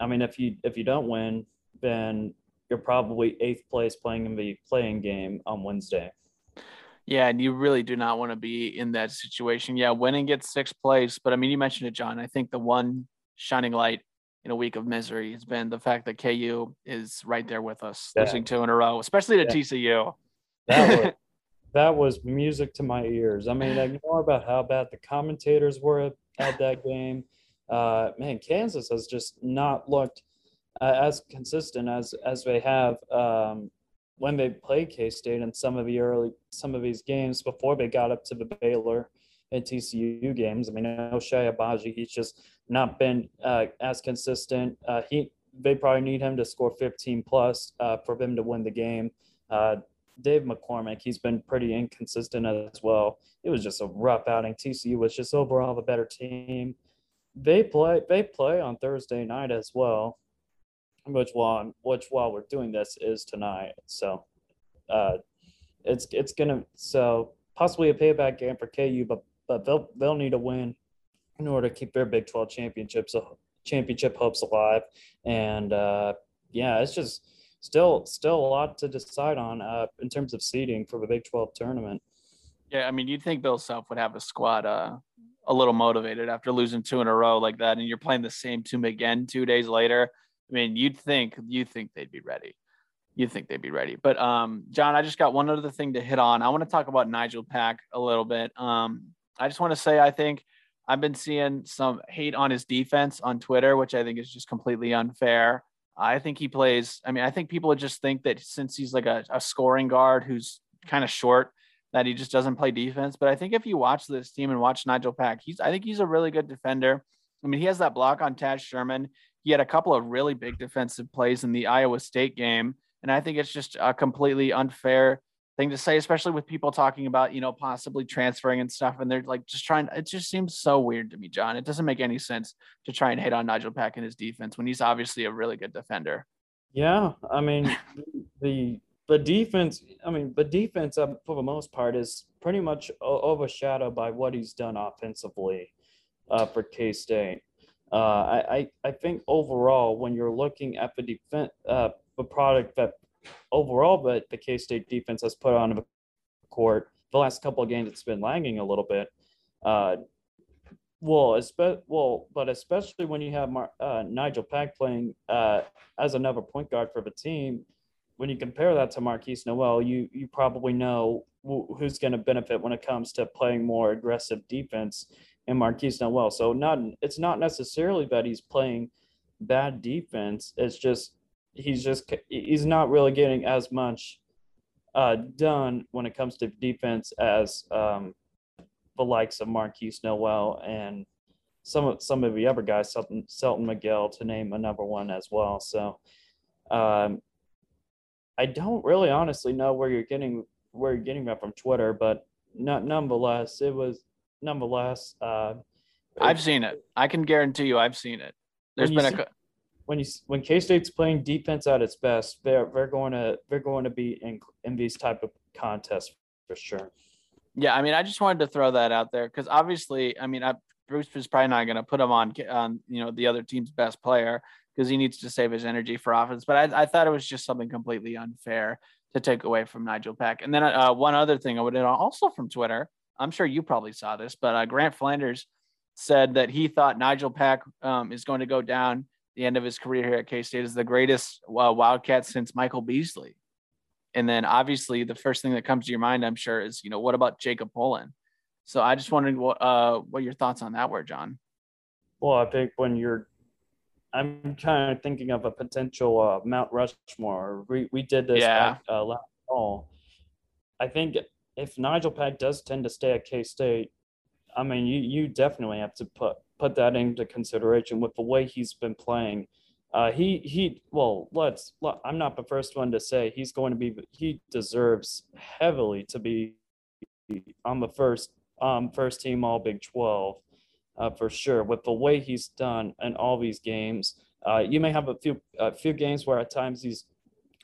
I mean, if you if you don't win, then you're probably eighth place playing in the playing game on Wednesday. Yeah, and you really do not want to be in that situation. Yeah, winning gets sixth place, but I mean, you mentioned it, Jon. I think the one shining light in a week of misery has been the fact that KU is right there with us, yeah. losing two in a row, especially to yeah. TCU. That was, that was music to my ears. I mean, ignore about how bad the commentators were at that game. Uh, man, Kansas has just not looked uh, as consistent as as they have um, when they played K State in some of the early some of these games before they got up to the Baylor and TCU games. I mean, Ochai Agbaji, he's just not been uh, as consistent. Uh, he they probably need him to score 15 plus uh, for them to win the game. Uh, Dave McCormack, he's been pretty inconsistent as well. It was just a rough outing. TCU was just overall the better team. They play they play on Thursday night as well, which while which while we're doing this is tonight. So, uh, it's it's gonna so possibly a payback game for KU, but but they'll they'll need a win in order to keep their Big 12 championships championship hopes alive. And uh, yeah, it's just still still a lot to decide on uh, in terms of seeding for the Big 12 tournament. Yeah, I mean, you'd think Bill Self would have a squad uh, a little motivated after losing two in a row like that, and you're playing the same team again two days later. I mean, you'd think you think they'd be ready. You think they'd be ready, but um, Jon, I just got one other thing to hit on. I want to talk about Nijel Pack a little bit. Um, I just want to say I think I've been seeing some hate on his defense on Twitter, which I think is just completely unfair. I think he plays. I mean, I think people just think that since he's like a, a scoring guard who's kind of short, that he just doesn't play defense. But I think if you watch this team and watch Nijel Pack, he's I think he's a really good defender. I mean, he has that block on Taz Sherman. He had a couple of really big defensive plays in the Iowa State game. And I think it's just a completely unfair thing to say, especially with people talking about, you know, possibly transferring and stuff. And they're like just trying, it just seems so weird to me, Jon. It doesn't make any sense to try and hit on Nijel Pack and his defense when he's obviously a really good defender. Yeah. I mean, the, the defense, I mean, the defense uh, for the most part is pretty much overshadowed by what he's done offensively uh, for K State. Uh, I, I think overall, when you're looking at the defense, uh, the product that overall, but the K State defense has put on the court. The last couple of games, it's been lagging a little bit. Uh, well, espe- well, but especially when you have Mar- uh, Nijel Pack playing uh, as another point guard for the team, when you compare that to Markquis Nowell, you you probably know who's going to benefit when it comes to playing more aggressive defense in Markquis Nowell. So not it's not necessarily that he's playing bad defense. It's just he's just he's not really getting as much uh, done when it comes to defense as um, the likes of Markquis Nowell and some of some of the other guys, Selton, Selton Miguel to name another one as well. So um, I don't really honestly know where you're getting where you're getting that from Twitter, but not nonetheless, it was nonetheless. Uh, I've seen it. I can guarantee you, I've seen it. There's been see, a when you when K State's playing defense at its best, they're they're going to they're going to be in in these type of contests for sure. Yeah, I mean, I just wanted to throw that out there because obviously, I mean, I, Bruce is probably not going to put him on on you know the other team's best player because he needs to save his energy for offense. But I, I thought it was just something completely unfair to take away from Nijel Pack. And then uh, one other thing I would add also from Twitter, I'm sure you probably saw this, but uh, Grant Flanders said that he thought Nijel Pack um, is going to go down the end of his career here at K State is the greatest uh, Wildcat since Michael Beasley. And then obviously the first thing that comes to your mind, I'm sure, is you know what about Jacob Pullen? So I just wondered what uh, what your thoughts on that were, Jon. Well, I think when you're, I'm kind of thinking of a potential uh, Mount Rushmore. We we did this yeah. back, uh, last fall. I think if Nijel Pack does tend to stay at K State, I mean, you you definitely have to put put that into consideration with the way he's been playing. Uh, he he well let's I'm not the first one to say he's going to be he deserves heavily to be on the first um first team all Big 12 uh, for sure with the way he's done in all these games. Uh, you may have a few a few games where at times he's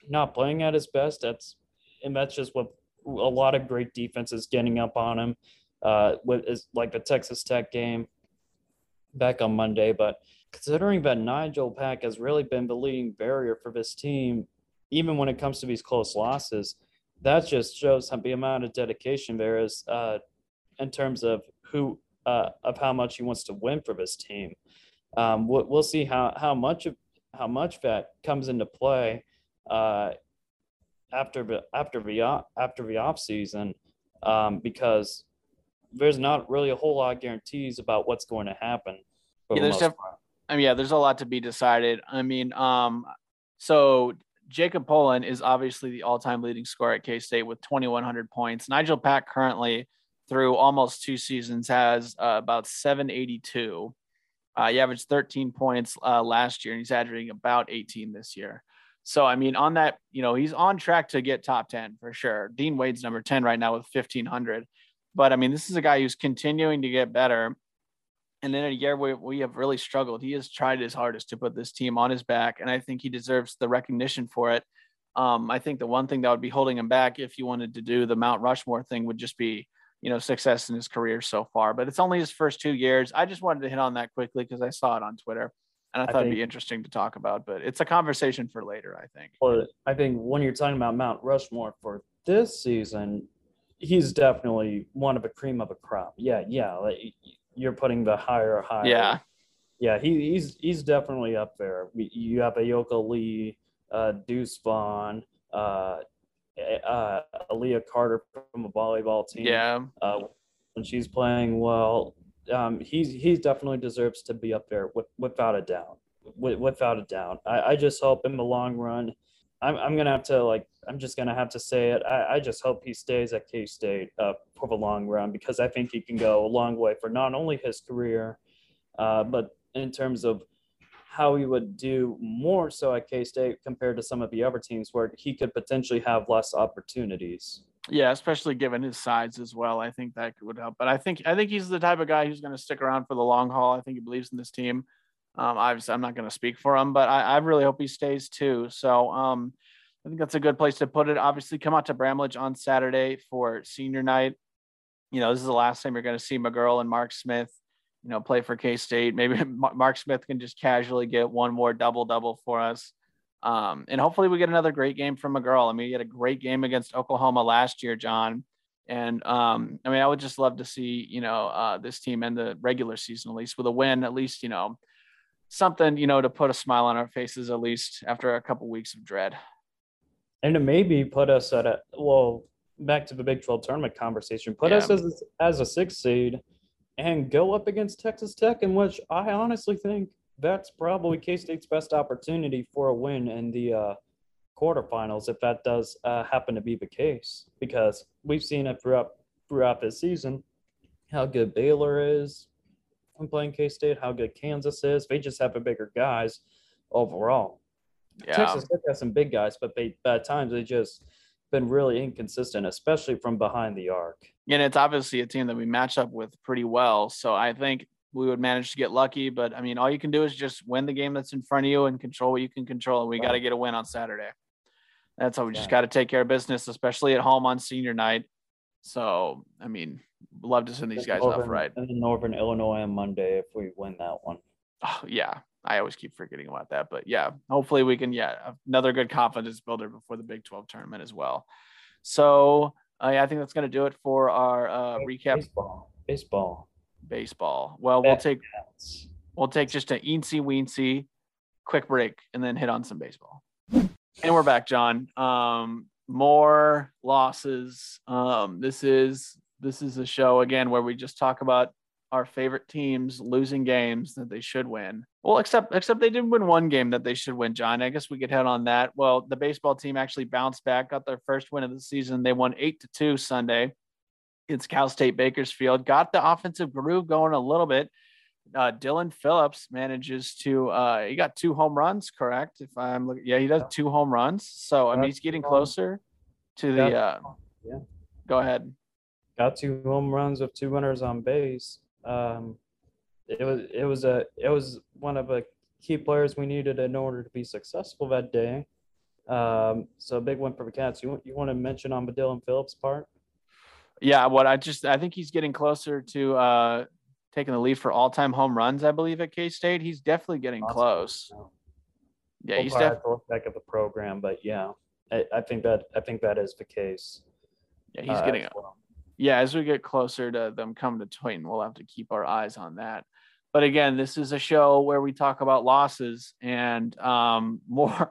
not playing at his best. That's and that's just what a lot of great defenses getting up on him. Uh, with is like the Texas Tech game back on Monday. But considering that Nijel Pack has really been the leading barrier for this team, even when it comes to these close losses, that just shows the amount of dedication there is uh, in terms of who uh, of how much he wants to win for this team. Um, we'll, we'll see how how much of how much that comes into play uh, after the after the after the off season um, because there's not really a whole lot of guarantees about what's going to happen. Yeah, there's def- I mean, yeah, there's a lot to be decided. I mean, um, so Jacob Pullen is obviously the all-time leading scorer at K-State with 2,100 points. Nijel Pack currently, through almost two seasons, has uh, about 782. Uh, he averaged 13 points uh, last year, and he's averaging about 18 this year. So, I mean, on that, you know, he's on track to get top 10 for sure. Dean Wade's number 10 right now with 1,500. But I mean, this is a guy who's continuing to get better. And in a year where we have really struggled, he has tried his hardest to put this team on his back. And I think he deserves the recognition for it. Um, I think the one thing that would be holding him back if you wanted to do the Mount Rushmore thing would just be, you know, success in his career so far. But it's only his first two years. I just wanted to hit on that quickly because I saw it on Twitter and I thought I think, it'd be interesting to talk about, but it's a conversation for later, I think. Well, I think when you're talking about Mount Rushmore for this season, he's definitely one of a cream of a crop. Yeah, yeah. Like you're putting the higher higher. Yeah. Yeah, he, he's he's definitely up there. You have Ayoka Lee, uh, Deuce Vaughn, uh, uh, Aaliyah Carter from a volleyball team. Yeah. Uh, when she's playing well, um, he's he definitely deserves to be up there with, without a doubt. With, without a doubt, I, I just hope in the long run I'm, I'm gonna have to like I'm just gonna have to say it. I, I just hope he stays at K State uh, for the long run because I think he can go a long way for not only his career, uh, but in terms of how he would do more so at K State compared to some of the other teams where he could potentially have less opportunities. Yeah, especially given his size as well. I think that would help. But I think I think he's the type of guy who's going to stick around for the long haul. I think he believes in this team. Um, obviously, I'm not going to speak for him, but I, I, really hope he stays too. So um, I think that's a good place to put it. Obviously, come out to Bramlage on Saturday for senior night. You know, this is the last time you're going to see McGuirl and Mark Smith, you know, play for K State. Maybe Mark Smith can just casually get one more double double for us. Um, and hopefully we get another great game from McGuirl. I mean, he had a great game against Oklahoma last year, Jon. And um, I mean, I would just love to see, you know, uh, this team end the regular season at least with a win, at least, you know, something, you know, to put a smile on our faces at least after a couple weeks of dread. And to maybe put us at a well, back to the Big 12 tournament conversation, put yeah. us as as a six seed and go up against Texas Tech, in which I honestly think that's probably K State's best opportunity for a win in the uh, quarterfinals if that does uh, happen to be the case, because we've seen it throughout throughout this season how good Baylor is, when playing K State, how good Kansas is. They just have a bigger guys overall. Yeah. Texas Tech has some big guys, but they at times they just been really inconsistent, especially from behind the arc. And it's obviously a team that we match up with pretty well. So I think we would manage to get lucky. But I mean, all you can do is just win the game that's in front of you and control what you can control. And we right. got to get a win on Saturday. That's how we yeah. just got to take care of business, especially at home on senior night. So, I mean, love to send these guys Northern, off right. Northern Illinois on Monday if we win that one. Oh yeah, I always keep forgetting about that, but yeah, hopefully we can. Yeah, another good confidence builder before the Big Twelve tournament as well. So uh, yeah, I think that's going to do it for our uh, recap. Baseball. Baseball. Baseball. Well, we'll take we'll take just an eensy weensy quick break and then hit on some baseball. And we're back, Jon. Um, more losses. Um, this is this is a show again where we just talk about our favorite teams losing games that they should win. Well, except except they did win one game that they should win, Jon. I guess we could head on that. Well, the baseball team actually bounced back, got their first win of the season. They won eight to two Sunday. It's Cal State Bakersfield. Got the offensive groove going a little bit. Uh, Dylan Phillips manages to uh, he got two home runs, correct? If I'm looking, yeah, he does two home runs. So I mean, he's getting closer to the. Uh, yeah. Go ahead got two home runs with two runners on base. Um, it was it was a it was one of the key players we needed in order to be successful that day. Um, so a big one for the Cats. You you want to mention on the Dylan Phillips part? Yeah, what I just I think he's getting closer to uh, taking the lead for all-time home runs, I believe, at K State. He's definitely getting awesome. close. Yeah, he's definitely back of the program, but yeah, I, I, think that I think that is the case. Yeah, he's uh, getting. Well. Yeah, as we get closer to them coming to Tointon, we'll have to keep our eyes on that. But again, this is a show where we talk about losses and um, more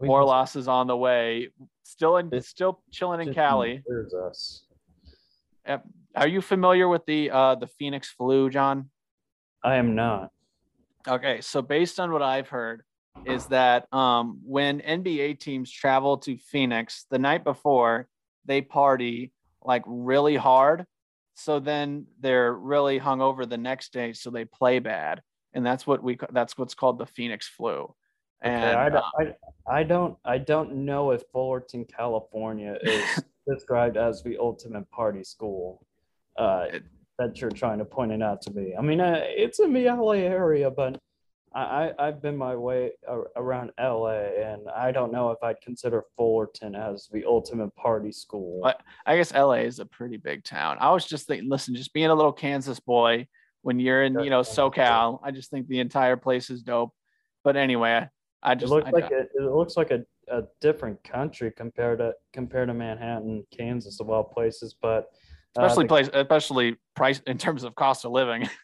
more losses on the way. Still in, still chilling in Cali. Us. Are you familiar with the uh, the Phoenix flu, Jon? I am not. Okay, so based on what I've heard, is that um, when NBA teams travel to Phoenix the night before, they party like really hard. So then they're really hung over the next day, so they play bad, and that's what we that's what's called the Phoenix flu. And okay, I, don't, uh, I, I don't I don't know if Fullerton, California is described as the ultimate party school uh, that you're trying to point it out to me. I mean, uh, it's in the LA area, but I, I've been my way around LA, and I don't know if I'd consider Fullerton as the ultimate party school. But I guess LA is a pretty big town. I was just thinking, listen, just being a little Kansas boy when you're in, you know, SoCal, I just think the entire place is dope. But anyway, I just it looks I, like it, it looks like a, a different country compared to compared to Manhattan, Kansas, of all places. But uh, especially uh, place, especially price in terms of cost of living.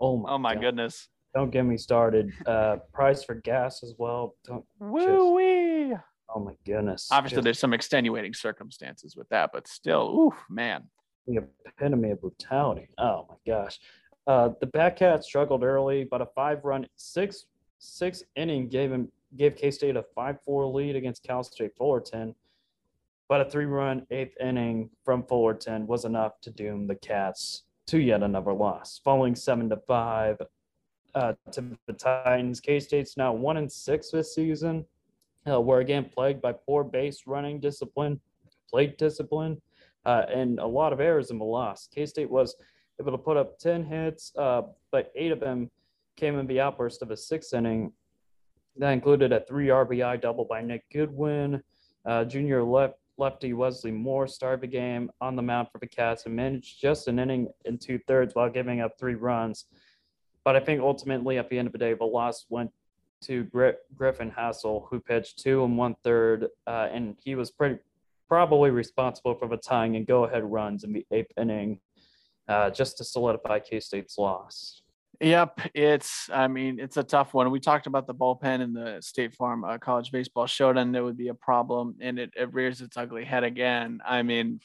Oh my, oh my goodness! Don't get me started. Uh, price for gas as well. Don't. Woo wee! Oh my goodness! Obviously, just, there's some extenuating circumstances with that, but still, ooh, man. The epitome of brutality. Oh my gosh. Uh, the Batcats struggled early, but a five-run, six six inning gave him gave K State a five four lead against Cal State Fullerton but a three run eighth inning from Fullerton was enough to doom the Cats to yet another loss. Falling seven to five uh, to the Titans, K State's now one and six this season. Uh, we're again plagued by poor base running discipline, plate discipline, uh, and a lot of errors in the loss. K State was able to put up 10 hits, uh, but eight of them came in the outburst of a sixth inning. That included a three RBI double by Nick Goodwin, uh, junior left lefty Wesley Moore started the game on the mound for the Cats and managed just an inning and two thirds while giving up three runs. But I think ultimately, at the end of the day, the loss went to Griffin Hassel, who pitched two and one third, uh, and he was pretty probably responsible for the tying and go ahead runs in the eighth inning, uh, just to solidify K State's loss. Yep, it's. I mean, it's a tough one. We talked about the bullpen in the State Farm uh, College Baseball Showdown. There would be a problem, and it, it rears its ugly head again. I mean,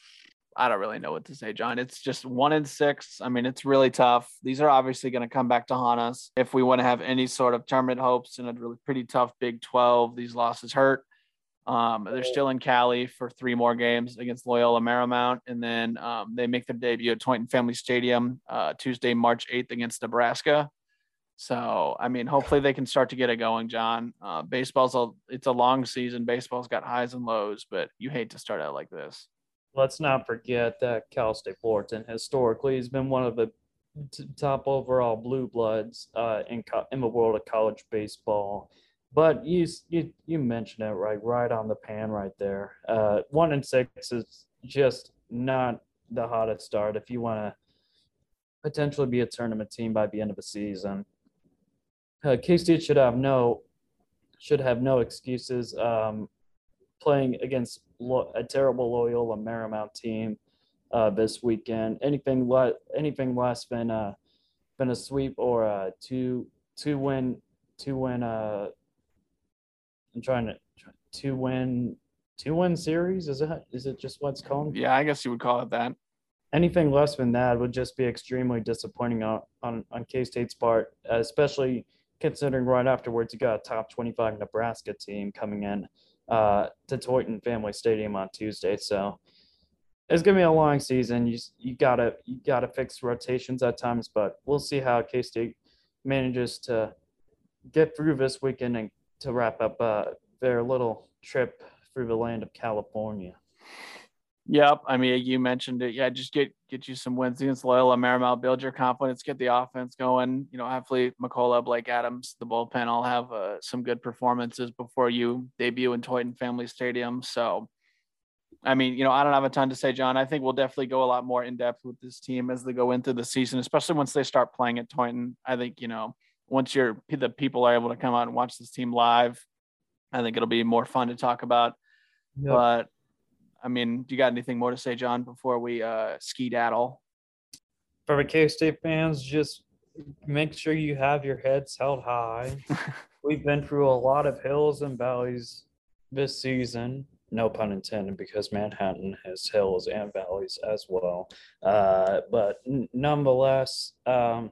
I don't really know what to say, Jon. It's just one in six. I mean, it's really tough. These are obviously going to come back to haunt us if we want to have any sort of tournament hopes in a really pretty tough Big 12. These losses hurt. Um, they're still in Cali for three more games against Loyola Marymount, and then um, they make their debut at Tointon Family Stadium uh, Tuesday, March 8th against Nebraska. So, I mean, hopefully they can start to get it going, Jon. Uh, baseball's a it's a long season. Baseball's got highs and lows, but you hate to start out like this. Let's not forget that Cal State Fullerton historically has been one of the top overall blue bloods uh, in co- in the world of college baseball. But you you you mentioned it right right on the pan right there. Uh, one and six is just not the hottest start if you want to potentially be a tournament team by the end of the season. Uh, K State should have no should have no excuses um, playing against lo- a terrible Loyola Marymount team uh, this weekend. Anything le- anything less than a than a sweep or a two two win two win uh I'm trying to two win two win series. Is it is it just what's called? Yeah, I guess you would call it that. Anything less than that would just be extremely disappointing on on, on K State's part, especially considering right afterwards you got a top 25 Nebraska team coming in uh, to Tointon Family Stadium on Tuesday. So it's gonna be a long season. You you gotta you gotta fix rotations at times, but we'll see how K State manages to get through this weekend and to wrap up uh, their little trip through the land of California. Yep. I mean, you mentioned it. Yeah, just get get you some wins against Loyola Marymount, build your confidence, get the offense going. You know, hopefully McCullough, Blake Adams, the bullpen all have uh, some good performances before you debut in Tointon Family Stadium. So I mean, you know, I don't have a ton to say, Jon. I think we'll definitely go a lot more in depth with this team as they go into the season, especially once they start playing at Tointon. I think, you know, once you're the people are able to come out and watch this team live, I think it'll be more fun to talk about. Yep. But I mean, do you got anything more to say, Jon, before we uh ski daddle? For the K State fans, just make sure you have your heads held high. We've been through a lot of hills and valleys this season. No pun intended, because Manhattan has hills and valleys as well. Uh, but n- nonetheless, um,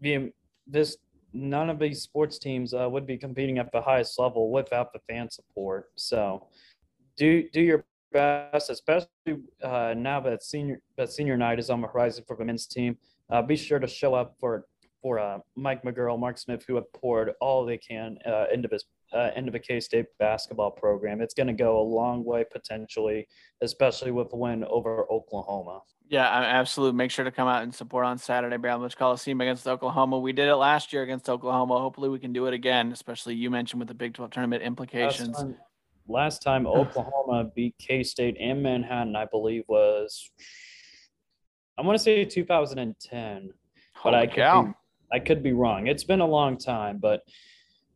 the, this none of these sports teams uh, would be competing at the highest level without the fan support. So, do do your best, especially uh, now that senior that senior night is on the horizon for the men's team. Uh, be sure to show up for for uh, Mike McGuirl, Mark Smith, who have poured all they can uh, into this uh, into the K State basketball program. It's going to go a long way potentially, especially with the win over Oklahoma. Yeah, absolutely. Make sure to come out and support on Saturday, Bramlage Coliseum against Oklahoma. We did it last year against Oklahoma. Hopefully, we can do it again, especially you mentioned with the Big 12 tournament implications. Last time, last time Oklahoma beat K State and Manhattan, I believe, was I want to say 2010, but I could be, I could be wrong. It's been a long time, but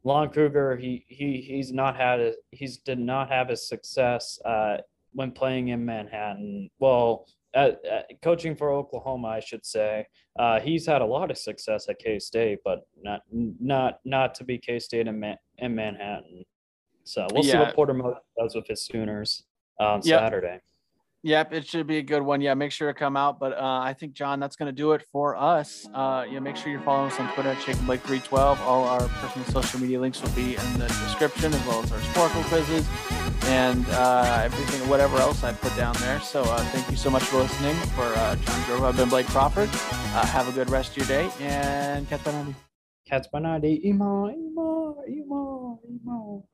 Lon Kruger, he he he's not had a, he's did not have a success uh, when playing in Manhattan. Well, at, at coaching for Oklahoma, I should say. Uh, he's had a lot of success at K State, but not not not to be K State in, Man- in Manhattan. So we'll yeah. see what Porter Moser does with his Sooners on yep. Saturday. Yep, it should be a good one. Yeah, make sure to come out. But uh, I think Jon, that's going to do it for us. Uh, yeah, make sure you're following us on Twitter at Shake Blake 312. All our personal social media links will be in the description, as well as our Sporcle quizzes and uh, everything, whatever else I put down there. So uh, thank you so much for listening. For uh, Jon Grove, I've been Blake Crawford. Uh, have a good rest of your day, and catch by Catch by Imo, Imo, Imo, Imo.